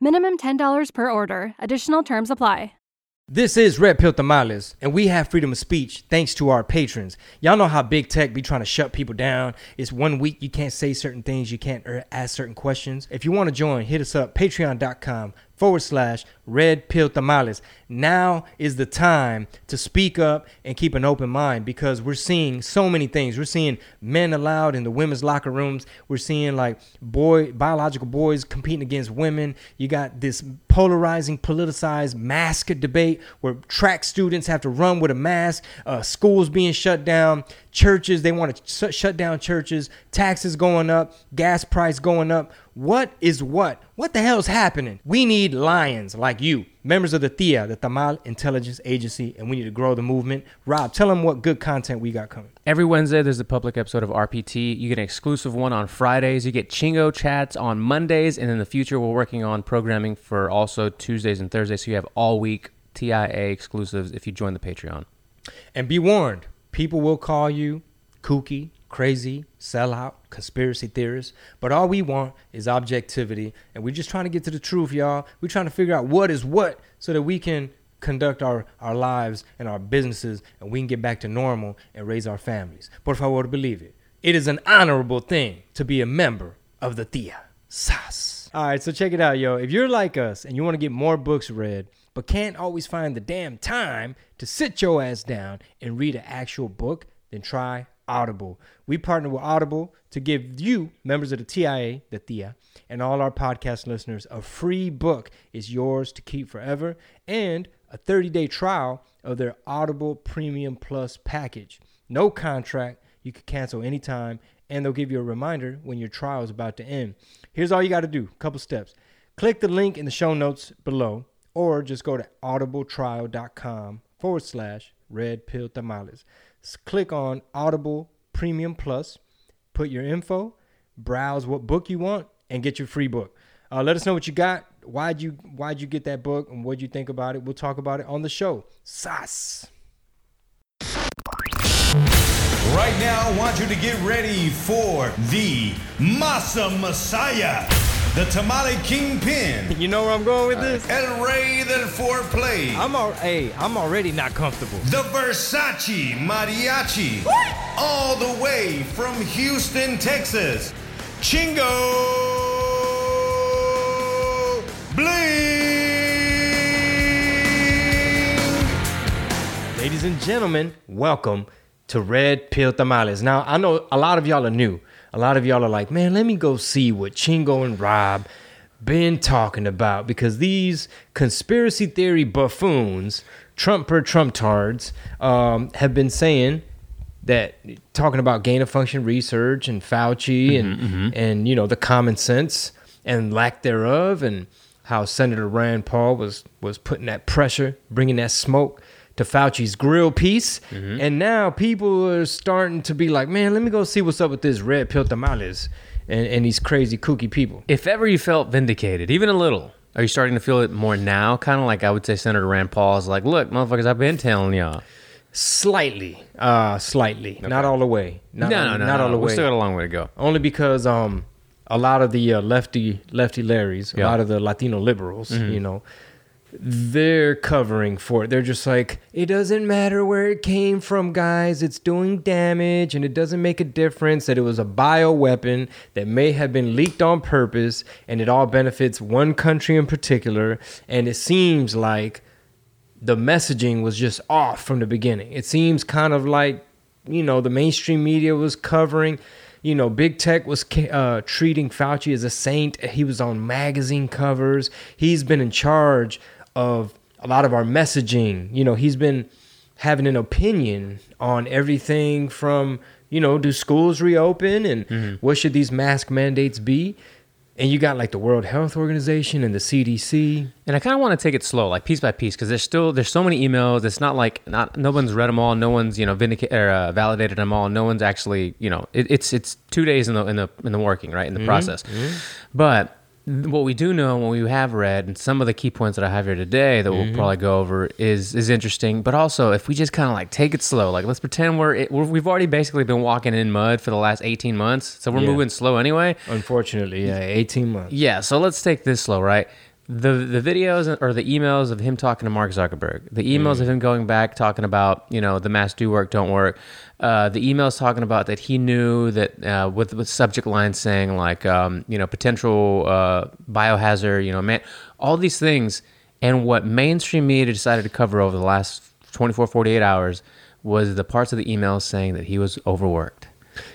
Minimum $10 per order. Additional terms apply. This is Red Pill Tamales, and we have freedom of speech thanks to our patrons. Y'all know how big tech be trying to shut people down. It's one week you can't say certain things, you can't er, ask certain questions. If you want to join, hit us up, patreon.com forward slash red pill tamales. Now is the time to speak up and keep an open mind because we're seeing so many things. We're seeing men allowed in the women's locker rooms. We're seeing like boy biological boys competing against women. You got this polarizing, politicized mask debate where track students have to run with a mask. Uh, schools being shut down. Churches they want to shut down churches. Taxes going up. Gas price going up. What is what? What the hell's happening? We need lions like you, members of the TIA, the Tamal Intelligence Agency, and we need to grow the movement. Rob, tell them what good content we got coming. Every Wednesday, there's a public episode of RPT. You get an exclusive one on Fridays. You get Chingo chats on Mondays, and in the future, we're working on programming for also Tuesdays and Thursdays. So you have all week TIA exclusives if you join the Patreon. And be warned, people will call you kooky, crazy, sellout, conspiracy theorist, But all we want is objectivity. And we're just trying to get to the truth, y'all. We're trying to figure out what is what so that we can conduct our, our lives and our businesses and we can get back to normal and raise our families. Por favor, believe it. It is an honorable thing to be a member of the TIA. Sas. All right, so check it out, yo. If you're like us and you want to get more books read, but can't always find the damn time to sit your ass down and read an actual book, then try Audible. We partner with Audible to give you, members of the TIA, the TIA, and all our podcast listeners, a free book is yours to keep forever and a 30 day trial of their Audible Premium Plus package. No contract. You can cancel anytime, and they'll give you a reminder when your trial is about to end. Here's all you got to do a couple steps. Click the link in the show notes below, or just go to audibletrial.com forward slash red pill tamales click on Audible Premium Plus, put your info, browse what book you want, and get your free book. Uh, let us know what you got. Why'd you Why'd you get that book, and what'd you think about it? We'll talk about it on the show. Sas. Right now, I want you to get ready for the Masa Messiah the Tamale Kingpin. You know where I'm going with this? El Rey del Foreplay. I'm al- hey, I'm already not comfortable. The Versace Mariachi. What? All the way from Houston, Texas. Chingo Bling. Ladies and gentlemen, welcome to Red Pill Tamales. Now, I know a lot of y'all are new a lot of y'all are like, man, let me go see what Chingo and Rob been talking about because these conspiracy theory buffoons, Trump per Trump tards, um, have been saying that talking about gain of function research and Fauci mm-hmm, and mm-hmm. and you know the common sense and lack thereof and how Senator Rand Paul was was putting that pressure, bringing that smoke to Fauci's grill piece, mm-hmm. and now people are starting to be like, man, let me go see what's up with this red pill tamales and, and these crazy kooky people. If ever you felt vindicated, even a little, are you starting to feel it more now? Kind of like I would say Senator Rand Paul is like, look, motherfuckers, I've been telling y'all. Slightly, uh, slightly, okay. not all the way. Not, no, no, no, not no, all the way. We still got a long way to go. Only because um, a lot of the uh, lefty lefty Larrys, a lot of the Latino liberals, mm-hmm. you know, they're covering for it. They're just like, it doesn't matter where it came from, guys. It's doing damage and it doesn't make a difference that it was a bio weapon that may have been leaked on purpose and it all benefits one country in particular. And it seems like the messaging was just off from the beginning. It seems kind of like, you know, the mainstream media was covering you know, big tech was uh, treating Fauci as a saint. He was on magazine covers. He's been in charge of a lot of our messaging. You know, he's been having an opinion on everything from, you know, do schools reopen and mm-hmm. what should these mask mandates be? and you got like the World Health Organization and the CDC. And I kind of want to take it slow, like piece by piece, because there's still there's so many emails. It's not like not no one's read them all. No one's you know vindicated or uh, validated them all. No one's actually you know it, it's it's two days in the in the in the working right in the process. But what we do know, and what we have read, and some of the key points that I have here today that we'll mm-hmm. probably go over is is interesting. But also, if we just kind of like take it slow, like let's pretend we're, it, we're we've already basically been walking in mud for the last 18 months, so we're Yeah. moving slow anyway. Unfortunately, yeah, 18 months. Yeah, so let's take this slow, right? The the videos or the emails of him talking to Mark Zuckerberg, the emails of him going back talking about you know the masks do work, don't work. Uh, the emails talking about that he knew that uh, with with subject lines saying like um, you know potential uh, biohazard, you know man, all these things, and what mainstream media decided to cover over the last 24, 48 hours was the parts of the emails saying that he was overworked,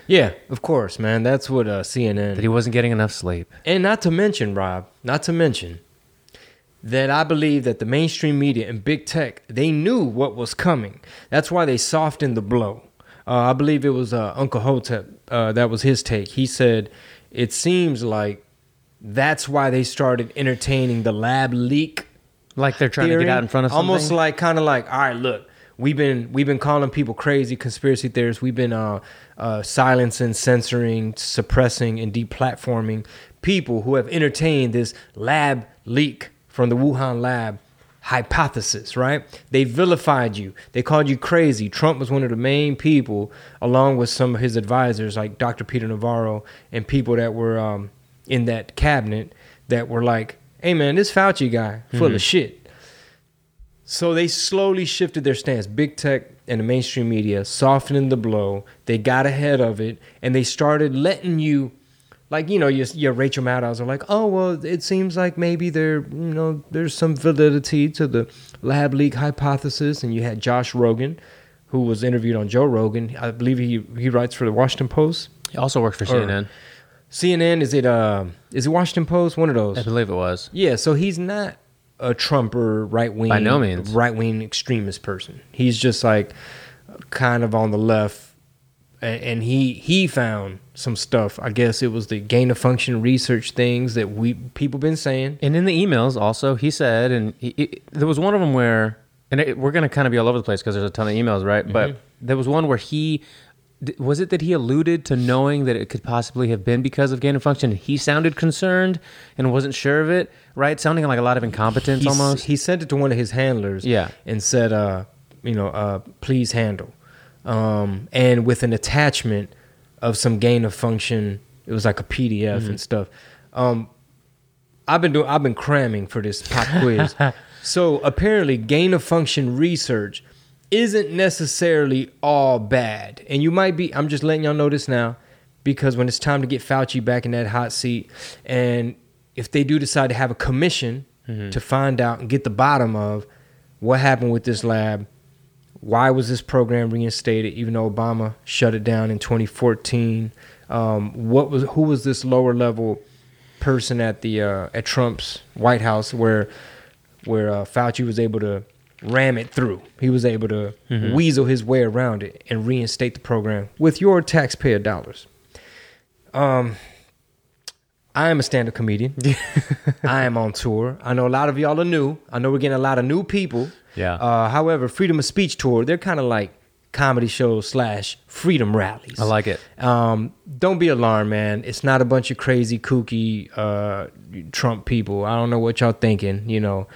Yeah, of course, man. That's what uh, CNN. that he wasn't getting enough sleep. And not to mention, Rob, not to mention that I believe that the mainstream media and big tech they knew what was coming. That's why they softened the blow. Uh, I believe it was uh, Uncle Hotep. Uh, that was his take. He said it seems like that's why they started entertaining the lab leak Like they're trying to get out in front of something. Almost like kind of like, all right, look, we've been we've been calling people crazy conspiracy theorists. We've been uh, uh, silencing, censoring, suppressing, and deplatforming people who have entertained this lab leak from the Wuhan lab hypothesis, right? They vilified you. They called you crazy. Trump was one of the main people, along with some of his advisors, like Dr. Peter Navarro, and people that were um, in that cabinet that were like, hey, man, this Fauci guy, full of shit. So they slowly shifted their stance. Big tech and the mainstream media softening the blow. They got ahead of it and they started letting you, like you know, your, your Rachel Maddows are like, oh well, it seems like maybe there, you know, there's some validity to the lab leak hypothesis. And you had Josh Rogin, who was interviewed on Joe Rogan. I believe he he writes for the Washington Post. He also works for Or- CNN. CNN is it uh is it Washington Post? One of those. I believe it was. Yeah, so he's not a Trump or right wing By no means. right wing extremist person. He's just like kind of on the left, and he he found some stuff. I guess it was the gain of function research things that we people been saying. And in the emails, also, he said, and he, he- there was one of them where, and it, we're going to kind of be all over the place because there's a ton of emails, right? But there was one where he, was it that he alluded to knowing that it could possibly have been because of gain of function? He sounded concerned and wasn't sure of it, right? Sounding like a lot of incompetence He's- almost. He sent it to one of his handlers. Yeah. and said, uh, you know, uh, please handle, um, and with an attachment of some gain of function. It was like a PDF Mm-hmm. and stuff. Um, I've been doing. I've been cramming for this pop quiz. so apparently, gain of function research isn't necessarily all bad, and you might be. I'm just letting y'all know this now, because when it's time to get Fauci back in that hot seat, and if they do decide to have a commission to find out and get the bottom of what happened with this lab, why was this program reinstated even though Obama shut it down in 2014? Um, what was who was this lower level person at the uh, at Trump's White House where where uh, Fauci was able to ram it through? He was able to weasel his way around it and reinstate the program with your taxpayer dollars. Um, I am a stand-up comedian. I am on tour. I know a lot of y'all are new. I know we're getting a lot of new people. Yeah. Uh, however, Freedom of Speech tour, they're kind of like comedy shows slash freedom rallies. I like it. Um, don't be alarmed, man. It's not a bunch of crazy, kooky uh, Trump people. I don't know what y'all thinking. You know,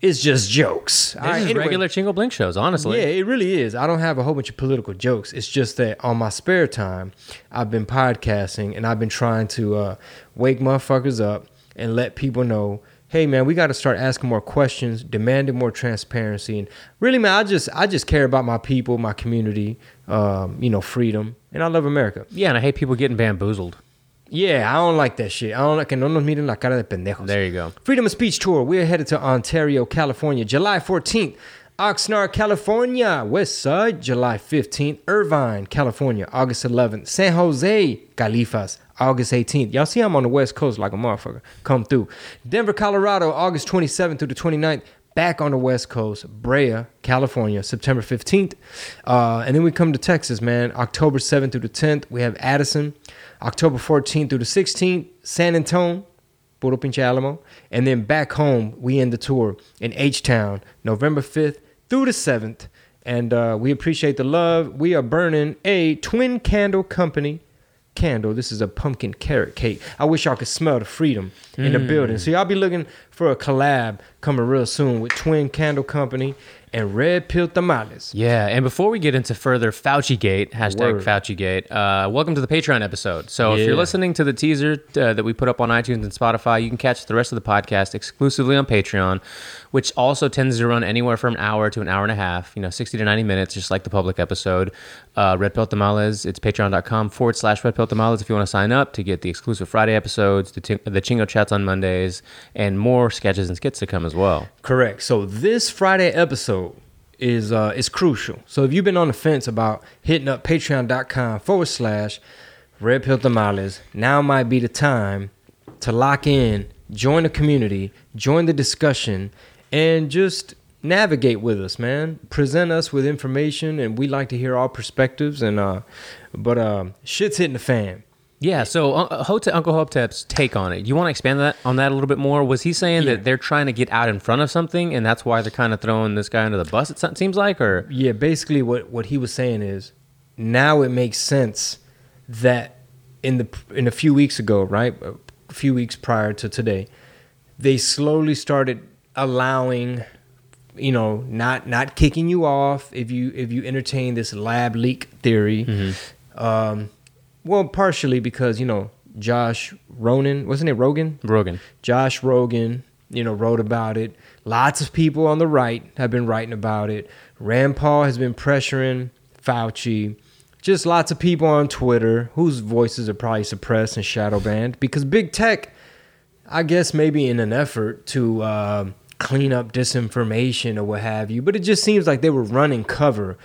it's just jokes. This right, anyway. regular Chingo Bling shows, honestly. Yeah, it really is. I don't have a whole bunch of political jokes. It's just that on my spare time, I've been podcasting and I've been trying to uh, wake motherfuckers up and let people know, hey man, we got to start asking more questions, demanding more transparency, and really, man, I just I just care about my people, my community, um, you know, freedom, and I love America. Yeah, and I hate people getting bamboozled. Yeah, I don't like that shit. I don't like que no nos miren la cara de pendejos. There you go. Freedom of Speech Tour. We're headed to Ontario, California, July 14th. Oxnard, California, West Side, July 15th. Irvine, California, August 11th. San Jose, Califas, August 18th. Y'all see I'm on the West Coast like a motherfucker. Come through. Denver, Colorado, August 27th through the 29th. Back on the West Coast, Brea, California, September 15th. Uh, and then we come to Texas, man. October 7th through the 10th. We have Addison. October 14th through the 16th. San Antonio, Puro Pinche Alamo. And then back home, we end the tour in H Town, November 5th through the 7th. And uh, we appreciate the love. We are burning a twin candle company candle. This is a pumpkin carrot cake. I wish y'all could smell the freedom in the building. So y'all be looking for a collab coming real soon with Twin Candle Company and Red Pill Tamales. Yeah, and before we get into further Fauci Gate, hashtag Word. Fauci Gate, uh, welcome to the Patreon episode. So if you're listening to the teaser uh, that we put up on iTunes and Spotify, you can catch the rest of the podcast exclusively on Patreon, which also tends to run anywhere from an hour to an hour and a half, you know, 60 to 90 minutes, just like the public episode. Uh, Red Pill Tamales, it's patreon.com forward slash Red Pill Tamales if you want to sign up to get the exclusive Friday episodes, the, ting- the Chingo chats on Mondays, and more sketches and skits to come as well. Correct. So this Friday episode is uh is crucial. So if you've been on the fence about hitting up patreon.com forward slash red pill tamales, now might be the time to lock in, join the community, join the discussion, and just navigate with us, man. Present us with information and we like to hear all perspectives and uh but uh shit's hitting the fan. Yeah, so uh, Hote- Uncle Hotep's take on it. You want to expand that on that a little bit more? Was he saying Yeah. that they're trying to get out in front of something, and that's why they're kind of throwing this guy under the bus? It seems like, or Yeah, basically what what he was saying is now it makes sense that in the in a few weeks ago, right? A few weeks prior to today, they slowly started allowing you know, not not kicking you off if you if you entertain this lab leak theory. Um well, partially because, you know, Josh Ronan, wasn't it Rogan? Rogan. Josh Rogin, you know, wrote about it. Lots of people on the right have been writing about it. Rand Paul has been pressuring Fauci. Just lots of people on Twitter whose voices are probably suppressed and shadow banned because big tech, I guess, maybe in an effort to uh, clean up disinformation or what have you, but it just seems like they were running cover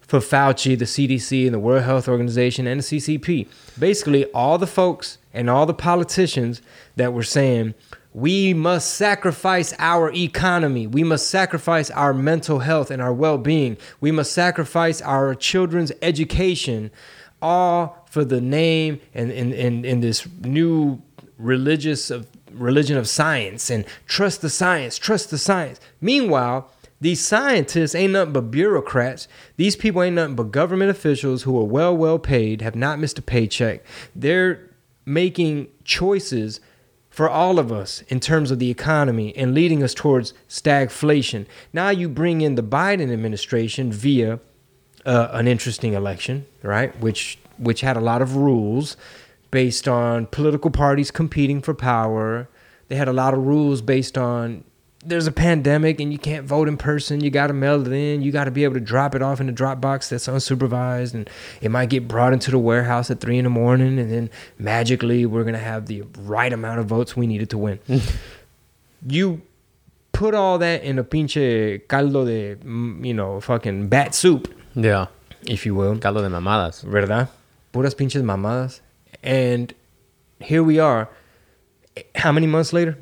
for Fauci, the CDC, and the World Health Organization, and the CCP. Basically, all the folks and all the politicians that were saying, we must sacrifice our economy. We must sacrifice our mental health and our well being. We must sacrifice our children's education, all for the name and in, in, in this new religious of religion of science and trust the science, trust the science. Meanwhile, these scientists ain't nothing but bureaucrats. These people ain't nothing but government officials who are well, well paid, have not missed a paycheck. They're making choices for all of us in terms of the economy and leading us towards stagflation. Now you bring in the Biden administration via uh, an interesting election, right? Which which had a lot of rules based on political parties competing for power. They had a lot of rules based on there's a pandemic and you can't vote in person. You got to mail it in. You got to be able to drop it off in a drop box that's unsupervised, and it might get brought into the warehouse at three in the morning, and then magically we're gonna have the right amount of votes we needed to win. you put all that in a pinche caldo de, mm, you know, fucking bat soup, Yeah. if you will. Caldo de mamadas. ¿verdad? Puras pinches mamadas. And here we are. How many months later?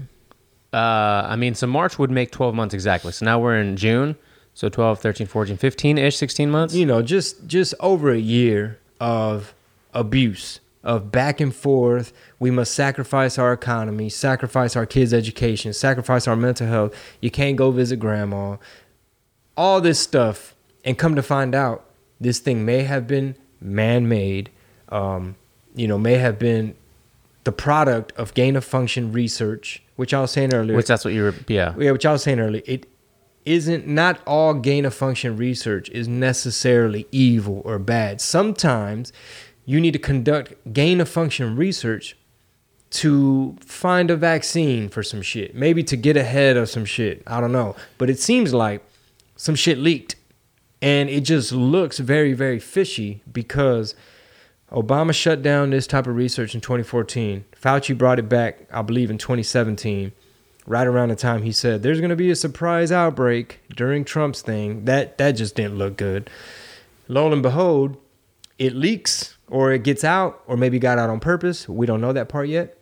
Uh, I mean, so March would make 12 months exactly. So now we're in June. So 12, 13, 14, 15 ish, 16 months. You know, just just over a year of abuse, of back and forth. We must sacrifice our economy, sacrifice our kids' education, sacrifice our mental health. You can't go visit grandma. All this stuff, and come to find out, this thing may have been man-made. Um, you know, may have been the product of gain of function research, which I was saying earlier. Which that's what you were, yeah. yeah, which I was saying earlier, it isn't not all gain of function research is necessarily evil or bad. Sometimes you need to conduct gain of function research to find a vaccine for some shit, maybe to get ahead of some shit. I don't know, but it seems like some shit leaked, and it just looks very very fishy because Obama shut down this type of research in 2014. Fauci brought it back, I believe, in 2017 right around the time he said there's going to be a surprise outbreak during Trump's thing. That that just didn't look good. Lo and behold, it leaks or it gets out or maybe got out on purpose. We don't know that part yet.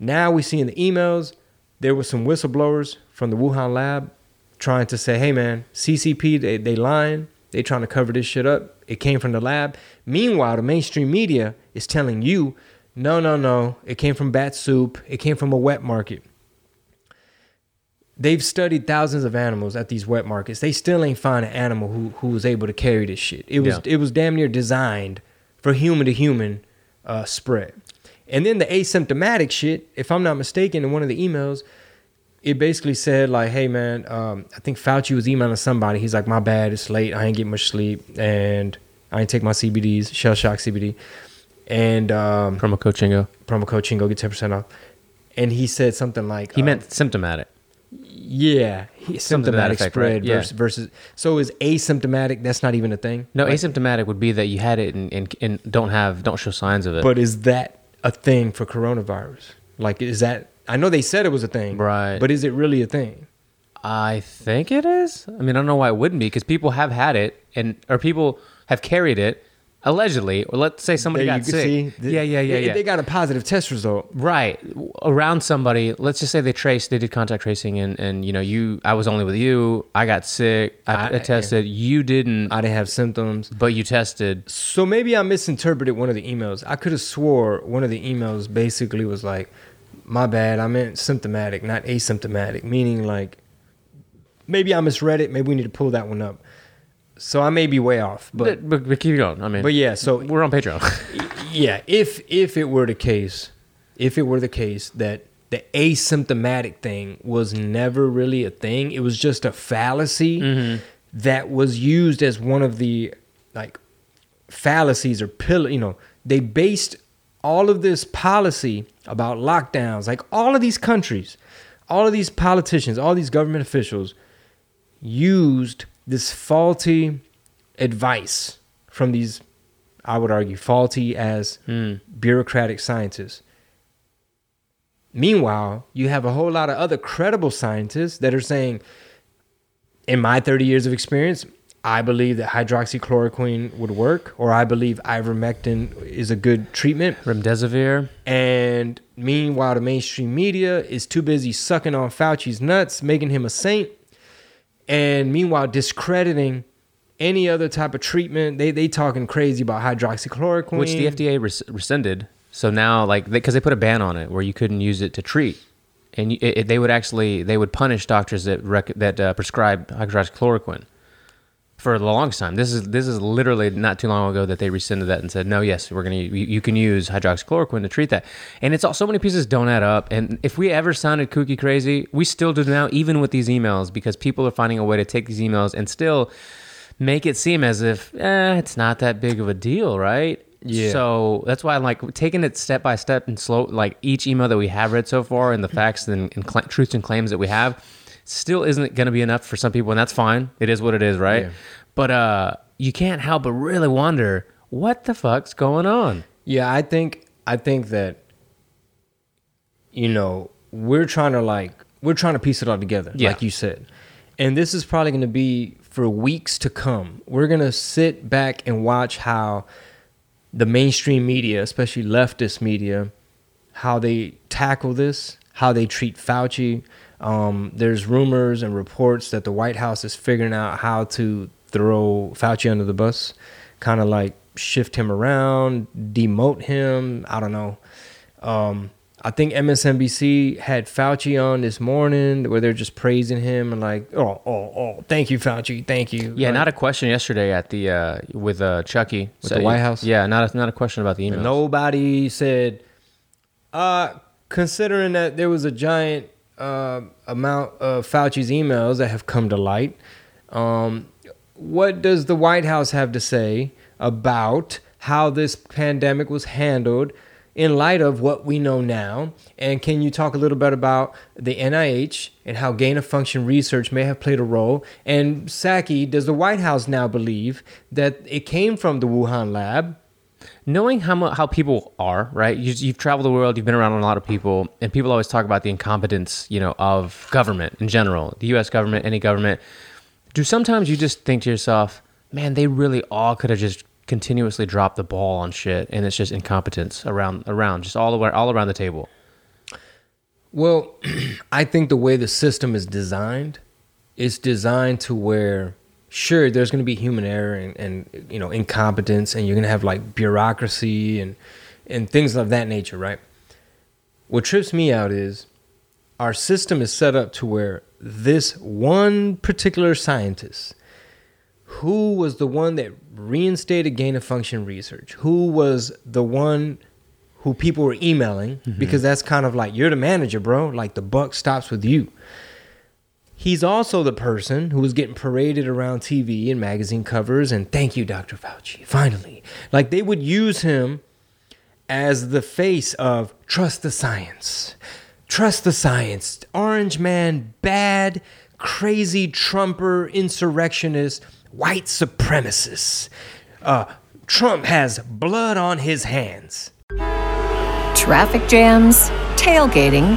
Now we see in the emails there were some whistleblowers from the Wuhan lab trying to say, "Hey man, CCP they they lying. They trying to cover this shit up. It came from the lab." Meanwhile, the mainstream media is telling you, "No, no, no. It came from bat soup. It came from a wet market." they've studied thousands of animals at these wet markets. They still ain't find an animal who who was able to carry this shit. It was Yeah. it was damn near designed for human to human uh, spread. And then the asymptomatic shit, if I'm not mistaken, in one of the emails, it basically said like, "Hey man, um, I think Fauci was emailing somebody. He's like, my bad, it's late. I ain't get much sleep, and I ain't take my CBDs, shell shock CBD, and um, Promo code Chingo. promo code Chingo get ten percent off." And he said something like, He um, meant symptomatic. yeah, he, Something to that symptomatic effect, spread right? Yeah. versus, versus. So is asymptomatic? That's not even a thing. No, Like, asymptomatic would be that you had it and, and, and don't have don't show signs of it. But is that a thing for coronavirus? Like, is that? I know they said it was a thing, Right. But is it really a thing? I think it is. I mean, I don't know why it wouldn't be because people have had it and or people have carried it allegedly. Or let's say somebody There got you sick. see, yeah, yeah, yeah, they, yeah. They got a positive test result. right around somebody. Let's just say they traced, they did contact tracing, and and you know, you, I was only with you. I got sick. I, I- I tested. You didn't, I didn't have symptoms. but you tested. So maybe I misinterpreted one of the emails. I could have swore one of the emails basically was like, "My bad, I meant symptomatic, not asymptomatic," meaning like maybe I misread it. Maybe we need to pull that one up. So I may be way off, but But, but, keep going. I mean, but yeah. So we're on Patreon. yeah, if if it were the case, if it were the case that the asymptomatic thing was never really a thing, it was just a fallacy mm-hmm. that was used as one of the like fallacies or pill. You know, they based all of this policy about lockdowns, like all of these countries, all of these politicians, all these government officials used this faulty advice from these I would argue, faulty as hmm. bureaucratic scientists. Meanwhile, you have a whole lot of other credible scientists that are saying, in my 30 years of experience, I believe that hydroxychloroquine would work, or I believe ivermectin is a good treatment. Remdesivir. And meanwhile, the mainstream media is too busy sucking on Fauci's nuts, making him a saint. And meanwhile, discrediting any other type of treatment. They they talking crazy about hydroxychloroquine, which the FDA res- rescinded. So now, like, because they, put a ban on it where you couldn't use it to treat, and you, it, it- they would actually they would punish doctors that rec- that uh, prescribe hydroxychloroquine for the longest time. This is this is literally not too long ago that they rescinded that and said, no, yes, we're gonna you, you can use hydroxychloroquine to treat that. And it's all so many pieces don't add up. And if we ever sounded kooky crazy, we still do now, even with these emails, because people are finding a way to take these emails and still make it seem as if eh, it's not that big of a deal, right? Yeah. So that's why I'm like taking it step by step and slow. Like each email that we have read so far and the facts and, and cl- truths and claims that we have still isn't going to be enough for some people, and that's fine. It is what it is, right? Yeah. But uh, you can't help but really wonder what the fuck's going on. Yeah, I think I think that you know we're trying to like we're trying to piece it all together, Yeah. like you said, and this is probably going to be for weeks to come. We're gonna sit back and watch how the mainstream media, especially leftist media, how they tackle this, how they treat Fauci. Um, there's rumors and reports that the White House is figuring out how to throw Fauci under the bus, kind of like shift him around, demote him. I don't know. Um, I think MSNBC had Fauci on this morning where they're just praising him and like, oh, oh, oh, thank you, Fauci, thank you. Yeah, Like, not a question yesterday at the uh, with uh, Chucky With the White House? Yeah, not a, not a question about the emails. Nobody said, uh, considering that there was a giant uh, amount of Fauci's emails that have come to light, um, what does the White House have to say about how this pandemic was handled in light of what we know now? And can you talk a little bit about the NIH and how gain of function research may have played a role? And Psaki, does the White House now believe that it came from the Wuhan lab? Knowing how how people are right? You, you've traveled the world you've been around a lot of people and people always talk about the incompetence you know of government in general the us government any government. Do sometimes you just think to yourself man they really all could have just continuously dropped the ball on shit and it's just incompetence around around just all the way all around the table Well, I think the way the system is designed, it's designed to where sure there's going to be human error and, and you know incompetence and you're going to have like bureaucracy and and things of that nature, right? What trips me out is our system is set up to where this one particular scientist who was the one that reinstated gain of function research who was the one who people were emailing mm-hmm. because that's kind of like you're the manager bro. Like the buck stops with you he's also the person who was getting paraded around tv and magazine covers and thank you dr fauci finally like they would use him as the face of trust the science. Trust the science. Orange man, bad, crazy Trumper, insurrectionist, white supremacist. Uh, Trump has blood on his hands. Traffic jams, tailgating,